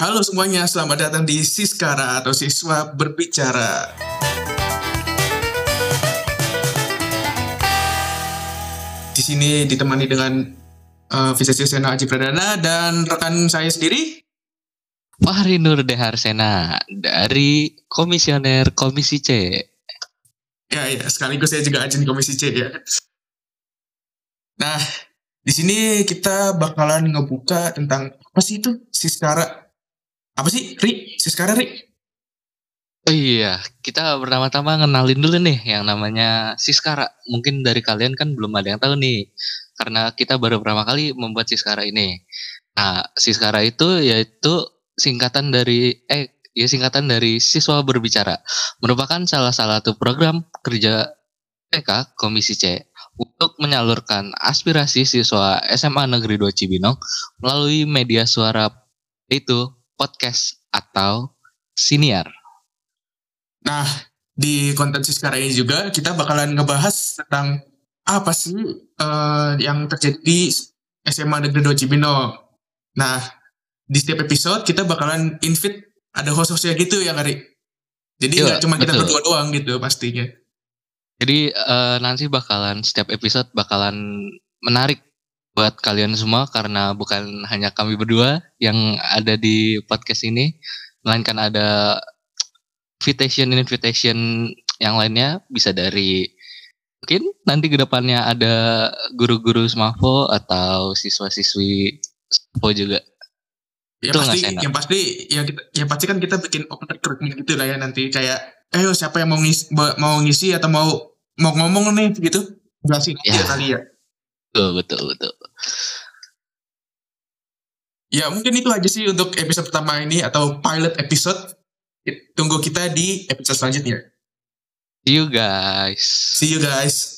Halo semuanya, selamat datang di Siskara atau Siswa Berbicara. Di sini ditemani dengan uh, Visesi Sena Aji Pradana dan rekan saya sendiri. Fahri Nur Deharsena dari Komisioner Komisi C. Ya, ya, sekaligus saya juga ajin Komisi C ya. Nah, di sini kita bakalan ngebuka tentang apa sih itu Siskara apa sih Ri Siskara Ri Oh iya, kita pertama-tama ngenalin dulu nih yang namanya Siskara. Mungkin dari kalian kan belum ada yang tahu nih, karena kita baru pertama kali membuat Siskara ini. Nah, Siskara itu yaitu singkatan dari eh ya singkatan dari siswa berbicara. Merupakan salah satu program kerja PK Komisi C untuk menyalurkan aspirasi siswa SMA Negeri 2 Cibinong melalui media suara itu podcast atau siniar. Nah, di konten sekarang ini juga kita bakalan ngebahas tentang apa sih uh, yang terjadi di SMA Negeri 2 Cibino. Nah, di setiap episode kita bakalan invite ada host-hostnya gitu ya, Kari. Jadi iya, nggak cuma kita berdua doang gitu pastinya. Jadi uh, nanti bakalan setiap episode bakalan menarik buat kalian semua karena bukan hanya kami berdua yang ada di podcast ini, melainkan ada invitation invitation yang lainnya bisa dari mungkin nanti ke depannya ada guru-guru Smavo atau siswa-siswi Smavo juga. Ya Itu pasti, yang pasti, ya kita, yang pasti kan kita bikin open recruitment gitu lah ya nanti kayak, eh siapa yang mau ngisi, mau ngisi atau mau mau ngomong nih gitu, jelasin ya. kali ya. Betul, betul, betul. Ya mungkin itu aja sih untuk episode pertama ini atau pilot episode. Tunggu kita di episode selanjutnya. See you guys. See you guys.